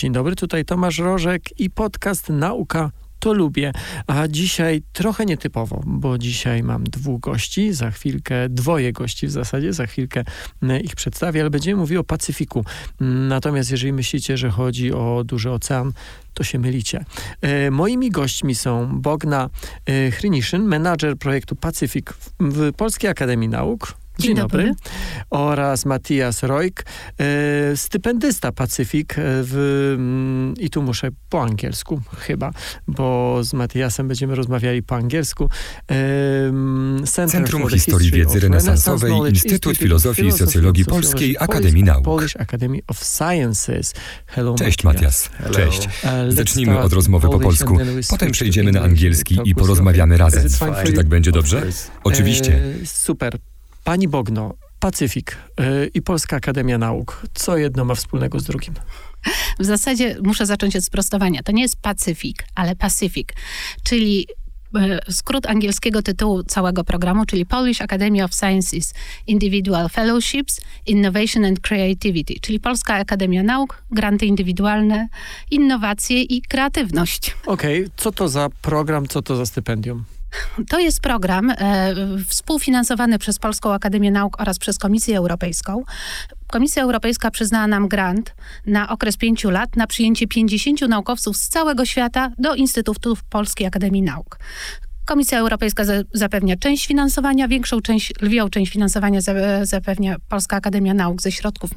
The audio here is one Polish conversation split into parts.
Dzień dobry, tutaj Tomasz Rożek i podcast Nauka to lubię. A dzisiaj trochę nietypowo, bo dzisiaj mam dwóch gości, za chwilkę dwoje gości w zasadzie, za chwilkę mm, ich przedstawię, ale będziemy mówili o Pacyfiku. Natomiast jeżeli myślicie, że chodzi o duży ocean, to się mylicie. E, moimi gośćmi są Bogna e, Chryniszyn, menadżer projektu Pacyfik w Polskiej Akademii Nauk. Dzień, Dzień dobry. dobry. Oraz Matthias Rojk, e, stypendysta Pacyfik e, w, mm, i tu muszę po angielsku chyba, bo z Matthiasem będziemy rozmawiali po angielsku. E, Centrum Historii Wiedzy Renesansowej, Instytut Filozofii i Socjologii Polskiej Akademii Nauk. Polish Academy of Sciences. Hello, Cześć Matthias. Cześć. Uh, Zacznijmy od rozmowy po polsku, potem przejdziemy na angielski i porozmawiamy razem. Czy tak będzie dobrze? Oczywiście. Super. Pani Bogno, Pacyfik yy, i Polska Akademia Nauk. Co jedno ma wspólnego z drugim? W zasadzie muszę zacząć od sprostowania. To nie jest Pacyfik, ale Pacific, czyli y, skrót angielskiego tytułu całego programu, czyli Polish Academy of Sciences Individual Fellowships, Innovation and Creativity, czyli Polska Akademia Nauk, granty indywidualne, innowacje i kreatywność. Okej, okay. co to za program, co to za stypendium? To jest program e, współfinansowany przez Polską Akademię Nauk oraz przez Komisję Europejską. Komisja Europejska przyznała nam grant na okres pięciu lat na przyjęcie 50 naukowców z całego świata do Instytutów Polskiej Akademii Nauk. Komisja Europejska zapewnia część finansowania, większą część, lwią część finansowania zapewnia Polska Akademia Nauk ze środków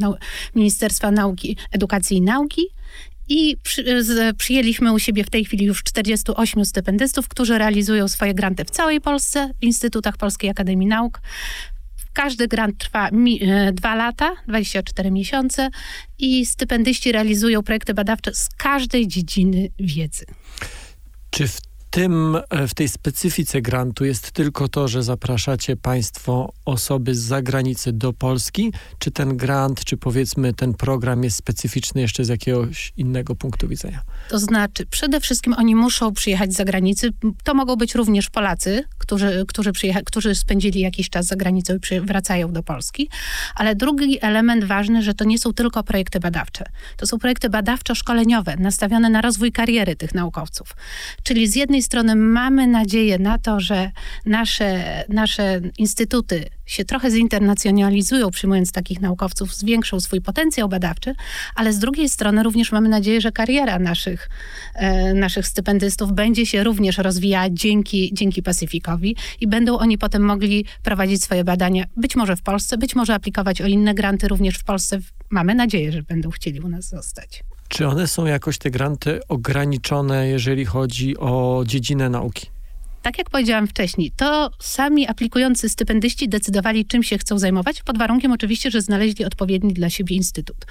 Ministerstwa Nauki, Edukacji i Nauki. I przyjęliśmy u siebie w tej chwili już 48 stypendystów, którzy realizują swoje granty w całej Polsce, w Instytutach Polskiej Akademii Nauk. Każdy grant trwa mi, e, dwa lata, 24 miesiące i stypendyści realizują projekty badawcze z każdej dziedziny wiedzy. Czy w tym, e, w tej specyfice grantu jest tylko to, że zapraszacie Państwo osoby z zagranicy do Polski? Czy ten grant, czy powiedzmy ten program jest specyficzny jeszcze z jakiegoś innego punktu widzenia? To znaczy, przede wszystkim oni muszą przyjechać z zagranicy. To mogą być również Polacy, którzy, którzy, którzy spędzili jakiś czas za granicą i wracają do Polski. Ale drugi element ważny, że to nie są tylko projekty badawcze. To są projekty badawczo-szkoleniowe, nastawione na rozwój kariery tych naukowców. Czyli z jednej strony mamy nadzieję na to, że nasze, nasze instytuty się trochę zinternacjonalizują, przyjmując takich naukowców, zwiększą swój potencjał badawczy, ale z drugiej strony również mamy nadzieję, że kariera naszych, e, naszych stypendystów będzie się również rozwijać dzięki, dzięki Pacyfikowi i będą oni potem mogli prowadzić swoje badania, być może w Polsce, być może aplikować o inne granty również w Polsce. Mamy nadzieję, że będą chcieli u nas zostać. Czy one są jakoś te granty ograniczone, jeżeli chodzi o dziedzinę nauki? tak jak powiedziałam wcześniej, to sami aplikujący stypendyści decydowali, czym się chcą zajmować, pod warunkiem oczywiście, że znaleźli odpowiedni dla siebie instytut.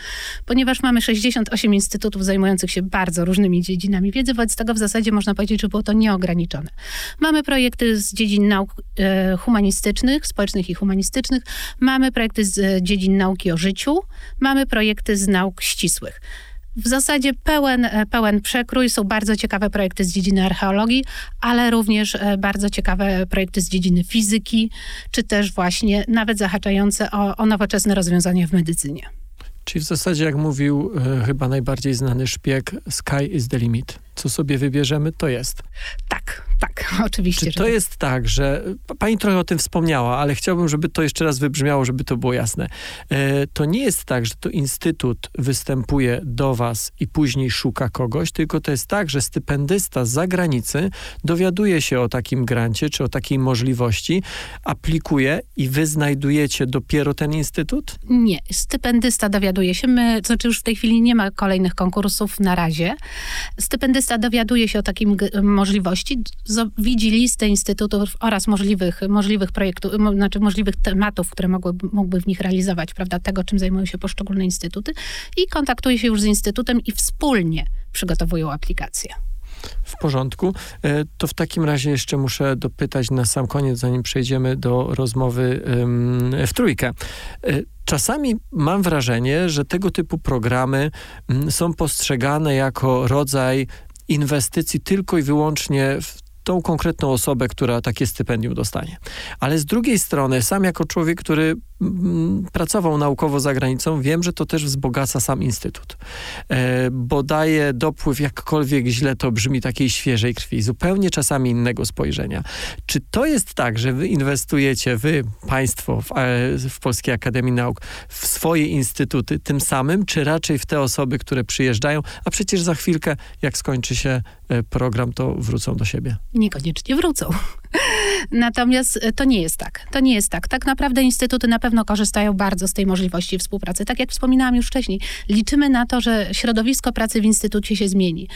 Ponieważ mamy 68 instytutów zajmujących się bardzo różnymi dziedzinami wiedzy, wobec tego w zasadzie można powiedzieć, że było to nieograniczone. Mamy projekty z dziedzin nauk e, humanistycznych, społecznych i humanistycznych, mamy projekty z e, dziedzin nauki o życiu, mamy projekty z nauk ścisłych w zasadzie pełen, e, pełen przekrój. Są bardzo ciekawe projekty z dziedziny archeologii, ale również e, bardzo ciekawe projekty z dziedziny fizyki, czy też właśnie nawet zahaczające o, o nowoczesne rozwiązania w medycynie. Czyli w zasadzie, jak mówił e, chyba najbardziej znany szpieg, sky is the limit. Co sobie wybierzemy, to jest. Tak, tak, oczywiście. Czy to tak. jest tak, że pani trochę o tym wspomniała, ale chciałbym, żeby to jeszcze raz wybrzmiało, żeby to było jasne. E, to nie jest tak, że to instytut występuje do was i później szuka kogoś, tylko to jest tak, że stypendysta z zagranicy dowiaduje się o takim grancie, czy o takiej możliwości, aplikuje i wy znajdujecie dopiero ten instytut? Nie, stypendysta dowiaduje się. My, to znaczy już w tej chwili nie ma kolejnych konkursów na razie. Stypendysta dowiaduje się o takim możliwości, widzi listę instytutów oraz możliwych, możliwych projektów, znaczy możliwych tematów, które mogłyby, mógłby w nich realizować, prawda, tego, czym zajmują się poszczególne instytuty i kontaktuje się już z instytutem i wspólnie przygotowują aplikację. W porządku. E, to w takim razie jeszcze muszę dopytać na sam koniec, zanim przejdziemy do rozmowy w trójkę. E, czasami mam wrażenie, że tego typu programy są postrzegane jako rodzaj inwestycji tylko i wyłącznie w tą konkretną osobę, która takie stypendium dostanie. Ale z drugiej strony, sam jako człowiek, który pracował naukowo za granicą, wiem, że to też wzbogaca sam Instytut, e, bo daje dopływ, jakkolwiek źle to brzmi, takiej świeżej krwi, zupełnie czasami innego spojrzenia. Czy to jest tak, że wy inwestujecie, wy, państwo w, e, w Polskiej Akademii Nauk, w swoje instytuty tym samym, czy raczej w te osoby, które przyjeżdżają, a przecież za chwilkę, jak skończy się e, program, to wrócą do siebie? Niekoniecznie wrócą. Natomiast e, to nie jest tak. To nie jest tak. Tak naprawdę instytuty na pewno korzystają bardzo z tej możliwości współpracy. Tak jak wspominałam już wcześniej, liczymy na to, że środowisko pracy w instytucie się zmieni.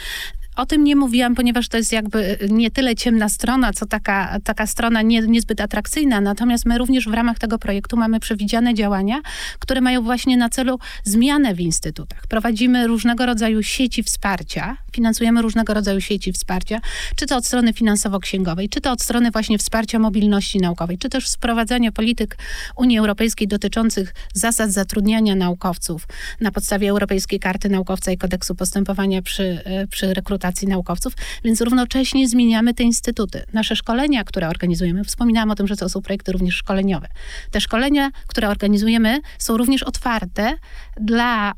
O tym nie mówiłam, ponieważ to jest jakby nie tyle ciemna strona, co taka, taka strona nie, niezbyt atrakcyjna. Natomiast my również w ramach tego projektu mamy przewidziane działania, które mają właśnie na celu zmianę w instytutach. Prowadzimy różnego rodzaju sieci wsparcia, finansujemy różnego rodzaju sieci wsparcia, czy to od strony finansowo-księgowej, czy to od strony właśnie wsparcia mobilności naukowej, czy też wprowadzania polityk Unii Europejskiej dotyczących zasad zatrudniania naukowców na podstawie Europejskiej Karty Naukowca i Kodeksu Postępowania przy, przy rekrutacji naukowców, więc równocześnie zmieniamy te instytuty. Nasze szkolenia, które organizujemy, wspominałam o tym, że to są projekty również szkoleniowe. Te szkolenia, które organizujemy, są również otwarte dla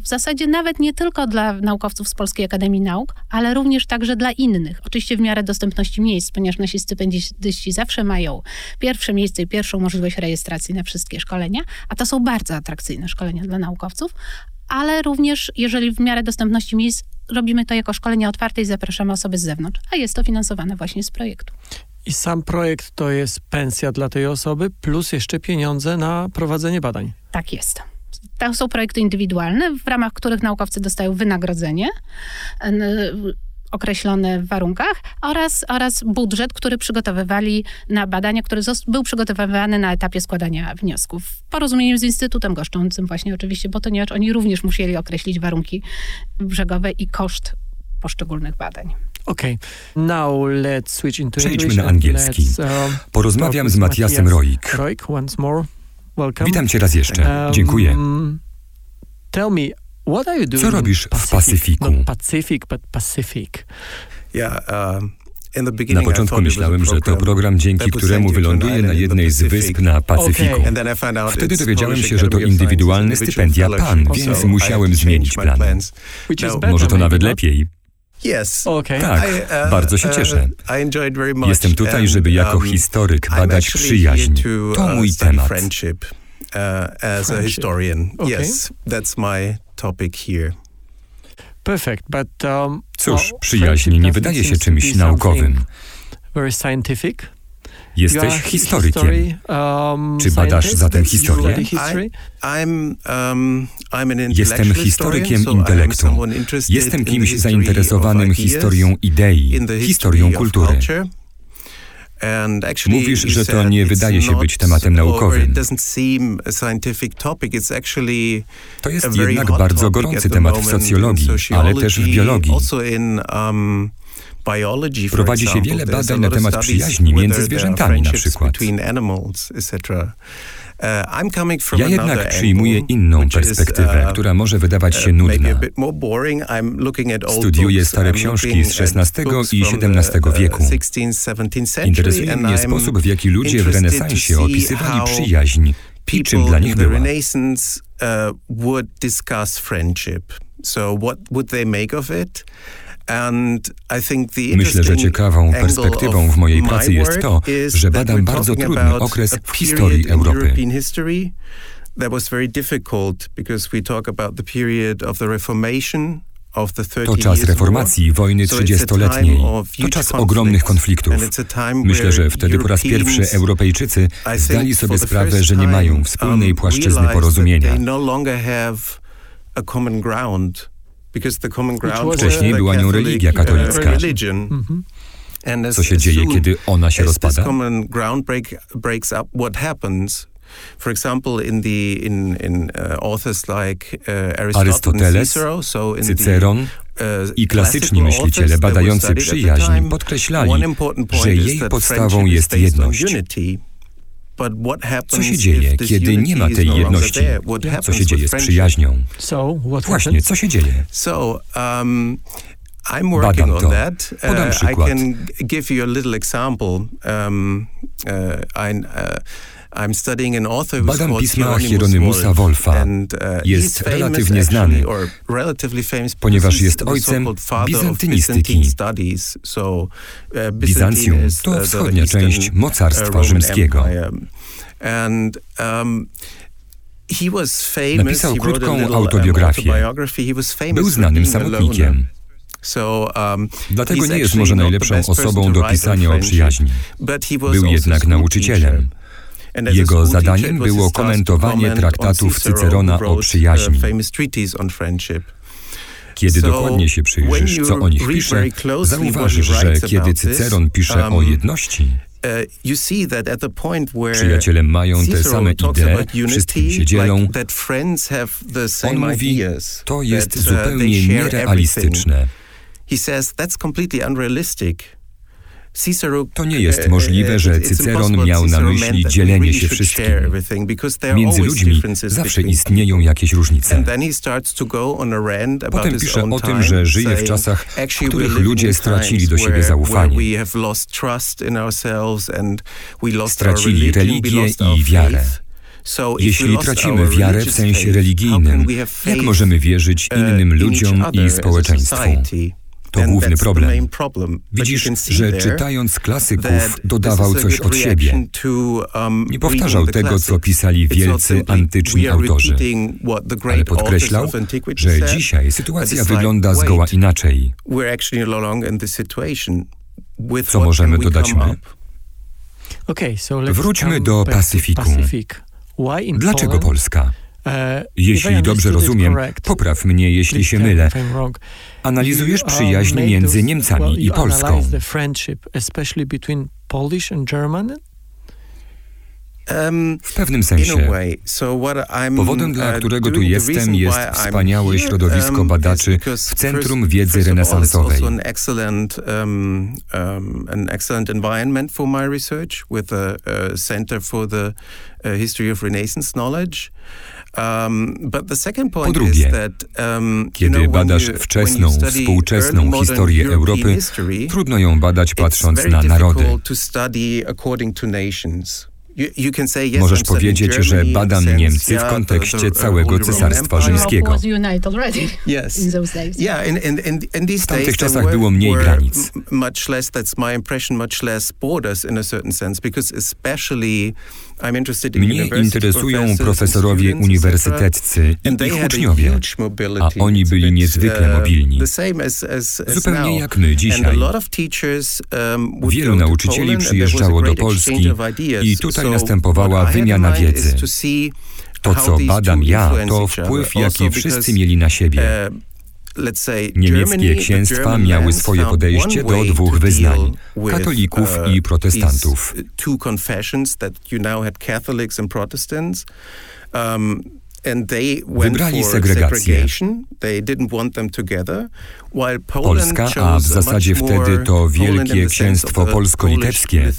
w zasadzie nawet nie tylko dla naukowców z Polskiej Akademii Nauk, ale również także dla innych. Oczywiście w miarę dostępności miejsc, ponieważ nasi stypendyści zawsze mają pierwsze miejsce i pierwszą możliwość rejestracji na wszystkie szkolenia, a to są bardzo atrakcyjne szkolenia dla naukowców, ale również jeżeli w miarę dostępności miejsc robimy to jako szkolenie otwarte i zapraszamy osoby z zewnątrz, a jest to finansowane właśnie z projektu. I sam projekt to jest pensja dla tej osoby, plus jeszcze pieniądze na prowadzenie badań. Tak jest. To są projekty indywidualne, w ramach których naukowcy dostają wynagrodzenie określone w warunkach oraz, oraz budżet, który przygotowywali na badania, który był przygotowywany na etapie składania wniosków. W porozumieniu z Instytutem Goszczącym właśnie oczywiście, bo to nie oni również musieli określić warunki brzegowe i koszt poszczególnych badań. Okay. Now let's switch into Przejdźmy na angielski. Um, Porozmawiam z Matiasem Roik. Roik, once more. Welcome. Witam cię raz jeszcze. Um, Dziękuję. Tell me, co robisz w Pacyfiku? Pacific, but Pacific. Yeah, um... Na początku myślałem, że to program, dzięki któremu wyląduję na jednej z wysp na Pacyfiku. Wtedy dowiedziałem się, że to indywidualne stypendia PAN, więc musiałem zmienić plany. Może to nawet lepiej. Tak, uh, bardzo się uh, cieszę. Jestem tutaj, żeby jako um, historyk badać przyjaźń. To mój temat. as a historian. Yes, that's my topic here. Perfect, but, um, Cóż, przyjaźń nie wydaje się czymś naukowym. Very scientific. Jesteś historykiem. Um, Czy badasz zatem historię? Um, Jestem historykiem intelektu. Jestem kimś zainteresowanym historią idei, historią kultury. Mówisz, że to nie wydaje się być tematem naukowym. To jest jednak bardzo gorący temat w socjologii, ale też w biologii. Um, Prowadzi się wiele badań na temat przyjaźni między zwierzętami na przykład. Uh, ja jednak przyjmuję inną perspektywę, uh, która może wydawać się uh, nudna. Studiuję stare książki z XVI i XVII wieku. Interesuje mnie sposób, w jaki ludzie w renesansie opisywali przyjaźń i czym dla nich była. So what would they make of it? Myślę, że ciekawą perspektywą w mojej pracy jest to, że badam bardzo trudny okres w historii Europy. To czas reformacji, wojny trzydziestoletniej. To czas ogromnych konfliktów. Myślę, że wtedy po raz pierwszy Europejczycy zdali sobie sprawę, że nie mają wspólnej um, płaszczyzny porozumienia. Wcześniej była nią religia katolicka. Mhm. Co się dzieje, kiedy ona się rozpada? For example, in the in in uh, authors like uh, Arystoteles, Cyceron uh, i klasyczni myśliciele badający przyjaźń podkreślali, że jej podstawą jest jedność. Co się dzieje, kiedy nie ma tej jedności? Co się dzieje z przyjaźnią? Właśnie, co się dzieje? Badam to. Podam uh, przykład. Badam pisma Hieronymusa Wolfa. Uh, jest relatywnie znany, ponieważ jest ojcem bizantynistyki. Uh, Bizancjum to wschodnia część mocarstwa rzymskiego. Um, Napisał krótką autobiografię. Był znanym samotnikiem. Um, Dlatego nie jest może najlepszą osobą do pisania o przyjaźni. Był jednak nauczycielem. Jego zadaniem było komentowanie traktatów Cycerona o przyjaźni. Kiedy dokładnie się przyjrzysz, co o nich pisze, zauważysz, że kiedy Cyceron pisze o um, jedności, uh, Przyjaciele mają te same idee, wszystkim się dzielą. On mówi, to jest uh, zupełnie nierealistyczne. To nie jest możliwe, że Cyceron miał na myśli dzielenie się wszystkim. Między ludźmi zawsze istnieją jakieś różnice. Potem pisze o tym, że żyje w czasach, w których ludzie stracili do siebie zaufanie. Stracili religię i wiarę. Jeśli tracimy wiarę w sensie religijnym, jak możemy wierzyć uh, innym ludziom i społeczeństwu? To główny problem. Widzisz, że czytając klasyków dodawał coś od siebie. Um, Nie powtarzał tego, co pisali wielcy antyczni autorzy, ale podkreślał, że dzisiaj sytuacja wygląda zgoła inaczej. Co możemy dodać my? Wróćmy do Pacyfiku. Dlaczego Polska? E, jeśli dobrze rozumiem, popraw mnie, jeśli się mylę. Analizujesz przyjaźń między Niemcami i Polską. Um, w pewnym sensie. Powodem, dla uh, którego tu jestem, jest wspaniałe środowisko um, badaczy w Centrum Wiedzy Renesansowej. Po drugie, kiedy badasz wczesną, współczesną historię Europy, trudno ją badać patrząc na narody. Możesz powiedzieć, że badam Niemcy w kontekście całego Cesarstwa Rzymskiego. W tamtych czasach było mniej granic. Mnie interesują profesorowie uniwersyteccy i ich uczniowie, a oni byli niezwykle uh, mobilni. Zupełnie jak my dzisiaj. Um, Wielu nauczycieli przyjeżdżało do Polski i tutaj następowała wymiana wiedzy. To, co badam ja, to wpływ, jaki wszyscy mieli na siebie. Niemieckie księstwa miały swoje podejście do dwóch wyznań katolików i uh, protestantów. Wybrali segregację. Polska, a w zasadzie wtedy to Wielkie Księstwo Polsko-Litewskie.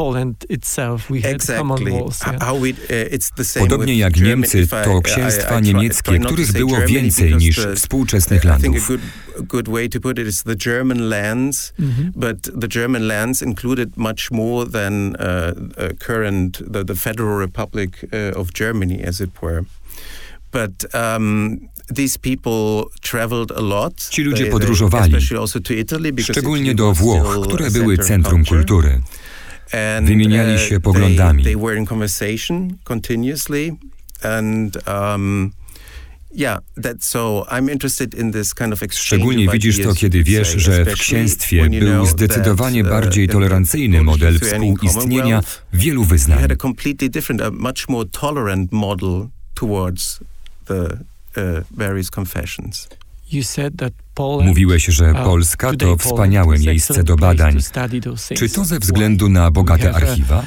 Uh, Poland itself we had exactly. common walls. Yeah. We, uh, Podobnie jak Niemcy, to księstwa niemieckie, których było więcej niż współczesnych landów. good way to put it is the German lands, mm-hmm. but the German lands included much more than uh, uh, current the, the Federal Republic uh, of Germany, as it were. But um, these people traveled a lot. Ci ludzie podróżowali, szczególnie do Włoch, które były centrum kultury. Wymieniali uh, się poglądami. Szczególnie widzisz to, kiedy wiesz, że w księstwie był zdecydowanie bardziej tolerancyjny model współistnienia wielu wyznań. Mówiłeś, że uh, Polska to wspaniałe miejsce do badań. Czy to ze względu na bogate archiwa?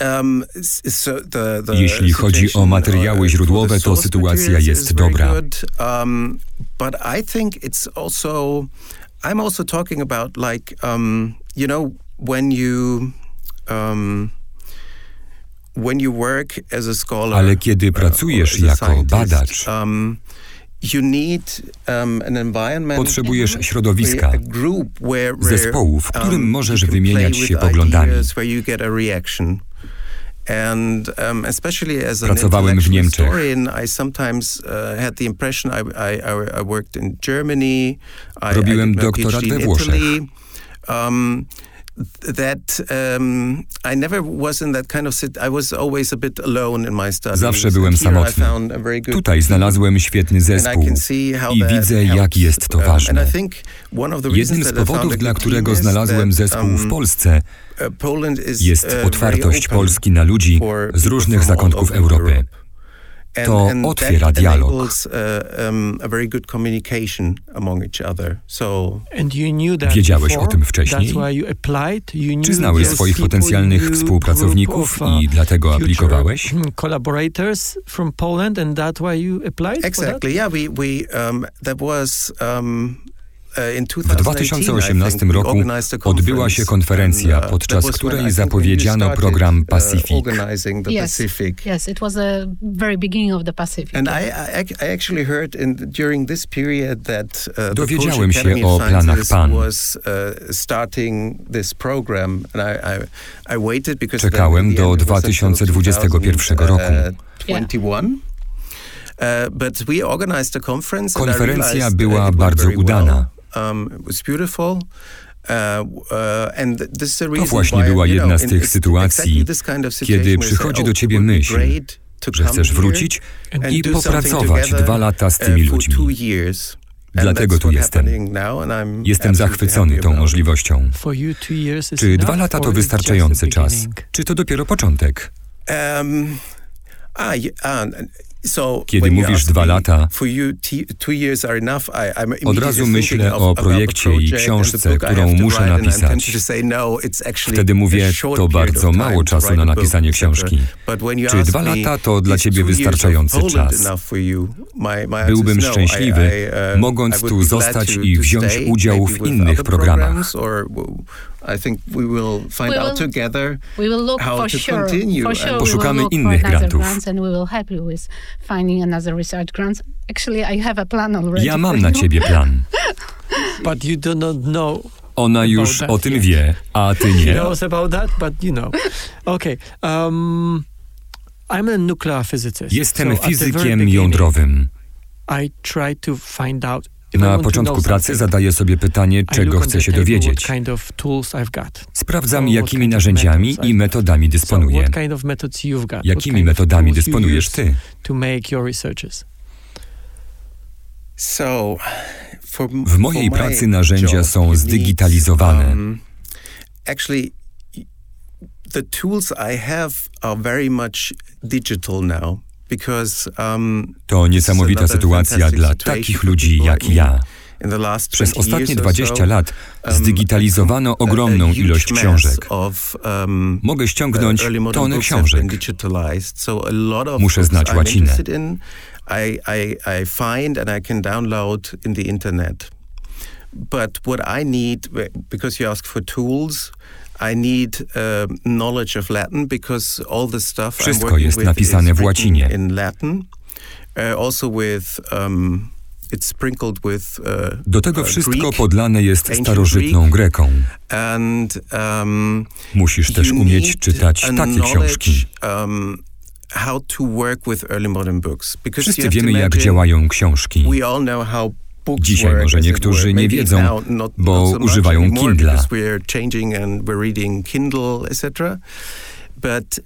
Um, Jeśli chodzi o materiały uh, źródłowe, to sytuacja jest dobra. Um, but I think it's also I'm also talking about like, um, you know, when you um, Ale kiedy uh, pracujesz jako badacz, um, um, Potrzebujesz środowiska, zespołu, w którym możesz wymieniać się poglądami. And um, especially as an Pracowałem w Niemczech. Uh. Robiłem doktorat we Włoszech. That I never was in that kind of sit. I was always a bit alone in my studies. Zawsze byłem samotny. Tutaj znalazłem świetny zespół i widzę, jak jest to um, ważne. Jednym z powodów, dla którego znalazłem zespół w um, Polsce, uh, jest uh, otwartość Polski na ludzi z różnych zakątków Europy. To otwiera dialog. Uh, Wiedziałeś o tym wcześniej? Czy znałeś swoich potencjalnych współpracowników uh, i dlatego aplikowałeś? Collaborators from Poland and that why you applied Exactly. Yeah, we we um, there was um, w 2018 roku odbyła się konferencja, uh, podczas której zapowiedziano program uh, Pacific. Yes, yes, it was the very beginning of the Pacific. And I, I actually heard in, during this period that Dowiedziałem się o planach PAN. Was, starting this program, and I, I, I waited because Czekałem do 2021 roku. 21. Konferencja była bardzo udana. Um, uh, uh, to właśnie była jedna z tych sytuacji, kiedy przychodzi do ciebie oh, myśl, że chcesz wrócić i popracować dwa lata z tymi uh, ludźmi. Dlatego tu jestem. Jestem zachwycony tą możliwością. Czy dwa lata to wystarczający czas? Czy to dopiero początek? Um, kiedy mówisz dwa lata, od razu myślę o projekcie i książce, którą muszę napisać. No, Wtedy mówię, to bardzo mało czasu na napisanie książki. Czy dwa lata to dla ciebie wystarczający czas? Byłbym no, szczęśliwy, uh, mogąc tu zostać i wziąć udział w innych programach. I think we will find out together we will look how to sure, continue. For sure Poszukamy innych grantów. Ja mam na ciebie plan. But you do not know Ona już o tym wie, a ty nie. knows about that, but you know. Okay. Um, I'm a nuclear physicist. Jestem so fizykiem jądrowym. I try to find out na początku pracy zadaję sobie pytanie, czego chcę się dowiedzieć. Sprawdzam, jakimi narzędziami i metodami dysponuję. Jakimi metodami dysponujesz ty? W mojej pracy narzędzia są zdigitalizowane. Um, the tools I have are very much digital now. Um, to niesamowita sytuacja dla takich ludzi jak ja. Przez ostatnie 20 lat um, zdigitalizowano ogromną ilość książek. Um, Mogę ściągnąć uh, tony książek. Muszę znać łacinę. I, I, I find and I can download in the internet. But what I need, because you ask for tools, wszystko jest napisane w łacinie. Do tego uh, wszystko podlane jest starożytną Greką. Um, Musisz też umieć czytać takie książki. Um, Wszyscy wiemy, jak działają książki. Dzisiaj może niektórzy nie wiedzą, bo używają Kindla.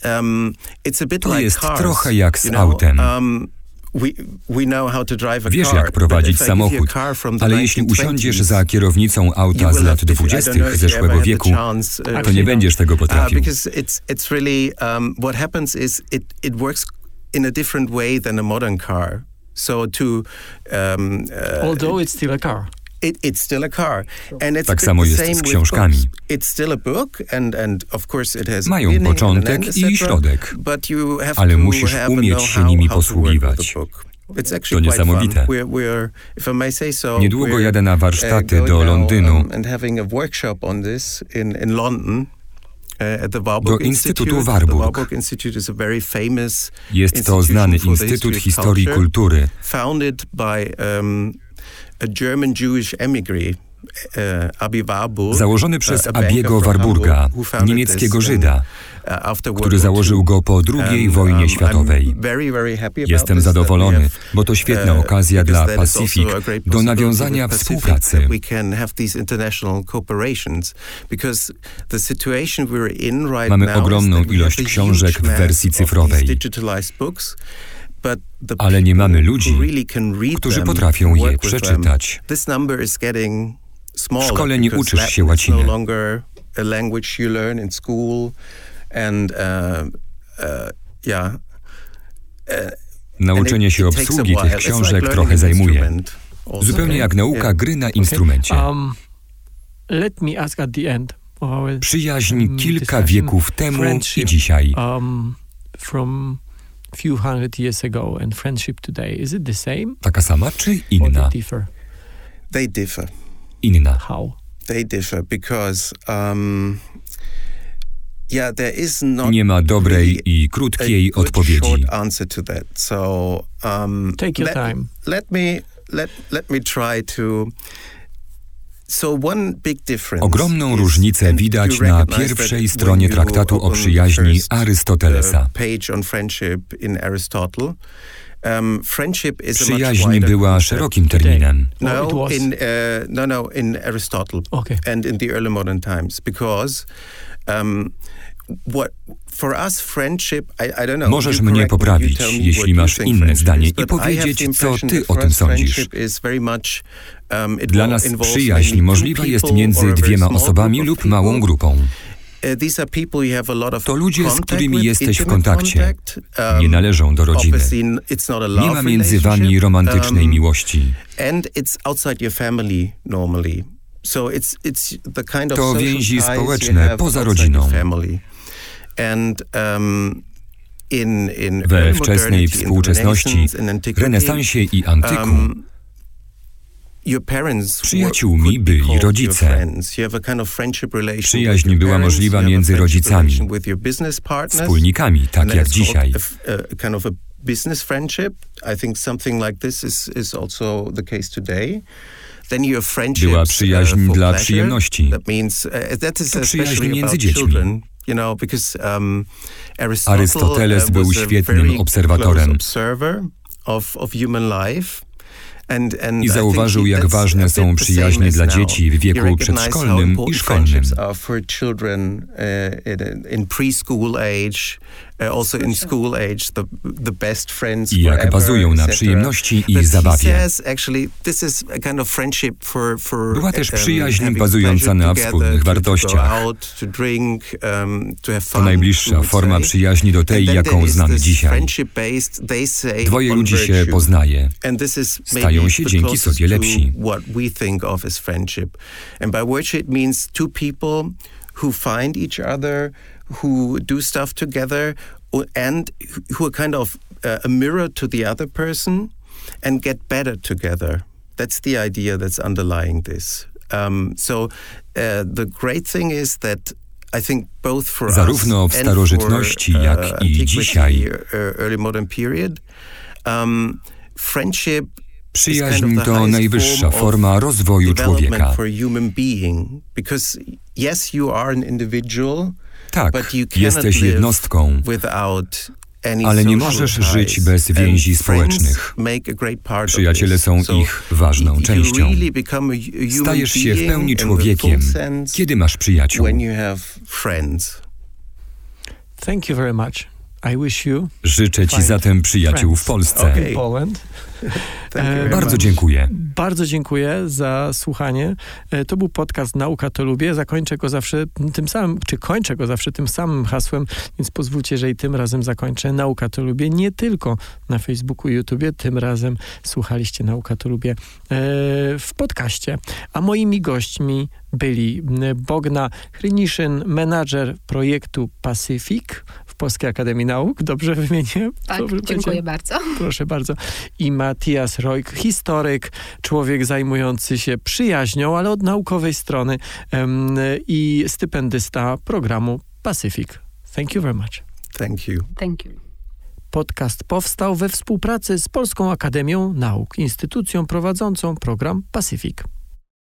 Um, to jest trochę jak z autem. Um, Wiesz, jak prowadzić samochód, ale jeśli usiądziesz za kierownicą auta z lat dwudziestych zeszłego wieku, uh, to nie będziesz tego potrafił. in a different way than a modern car. So to, um, uh, Although it's still a car. It, it's still a car. And it's tak samo jest z książkami. It's still a book and, and of course it has Mają początek i środek, ale musisz umieć się nimi posługiwać. To niesamowite. Niedługo jadę na warsztaty uh, do Londynu. Do Instytutu Warburg. Jest to znany Instytut Historii Kultury. Um, E, Założony przez Abiego Warburga, niemieckiego Żyda, uh, który założył go po II wojnie um, światowej. Jestem zadowolony, bo to świetna uh, okazja dla Pacific do nawiązania współpracy. Mamy ogromną ilość książek w wersji cyfrowej ale nie mamy ludzi, którzy potrafią je przeczytać. W szkole nie uczysz się łaciny. Uh, uh, uh, Nauczenie się obsługi tych książek trochę zajmuje. Zupełnie jak nauka gry na instrumencie. Um, Przyjaźń mm, kilka wieków temu i dzisiaj. Um, few hundred years ago and friendship today, is it the same? Taka sama czy inna? They differ inna. How? They differ because um, yeah, there is not Nie ma dobrej i krótkiej odpowiedzi. So, um, Take your time. Let me let let me try to Ogromną różnicę widać na pierwszej stronie traktatu o przyjaźni Arystotelesa. Um, Przyjaźń była szerokim terminem. No, in, uh, no, no, in Aristotle okay. and in the early modern times, because um, what for us friendship, I, I don't know. Możesz mnie poprawić, jeśli masz inne zdanie i powiedzieć, co ty o tym sądzisz. Um, Dla nas przyjaźń możliwa jest między dwiema osobami lub małą grupą. Uh, to ludzie, z którymi jesteś w kontakcie. Um, nie należą do rodziny. Nie ma między wami romantycznej um, miłości. To więzi społeczne poza rodziną. We wczesnej współczesności, renesansie i antyku, Przyjaciółmi byli rodzice. Przyjaźń była możliwa między rodzicami, wspólnikami, tak jak dzisiaj. business friendship. I think something like this is, is also the case today. Była uh, przyjaźń dla przyjemności. Uh, to przyjaźń między dziećmi. Um, Arystoteles był świetnym obserwatorem. I zauważył, jak ważne są przyjaźnie dla dzieci w wieku przedszkolnym i szkolnym. I jak bazują na przyjemności i zabawie. Była też um, przyjaźń bazująca na wspólnych wartościach. Um, to najbliższa forma przyjaźni do tej, jaką znamy dzisiaj. Dwoje ludzi się poznaje. Stają się dzięki sobie lepsi. who find each other, who do stuff together, and who are kind of uh, a mirror to the other person and get better together. That's the idea that's underlying this. Um, so uh, the great thing is that I think both for Zarówno w starożytności, for, uh, jak i dzisiaj, uh, early modern period, um, friendship Przyjaźń to najwyższa forma rozwoju człowieka. Tak, jesteś jednostką, ale nie możesz żyć bez więzi społecznych. Przyjaciele są ich ważną częścią. Stajesz się w pełni człowiekiem, kiedy masz przyjaciół. Życzę Ci zatem przyjaciół w Polsce. Bardzo dziękuję. Bardzo dziękuję za słuchanie. E, to był podcast Nauka to lubię. Zakończę go zawsze tym samym, czy kończę go zawsze tym samym hasłem, więc pozwólcie, że i tym razem zakończę. Nauka to lubię nie tylko na Facebooku, YouTubie. Tym razem słuchaliście Nauka to lubię e, w podcaście. A moimi gośćmi byli Bogna Hryniszyn, menadżer projektu Pacific w Polskiej Akademii Nauk. Dobrze wymienię? Tak, Dobrze dziękuję bardzo. Proszę bardzo. I Matthias Rojk, historyk, człowiek zajmujący się przyjaźnią, ale od naukowej strony um, i stypendysta programu Pacific. Thank you very much. Thank you. Thank you. Podcast powstał we współpracy z Polską Akademią Nauk, instytucją prowadzącą program Pacific.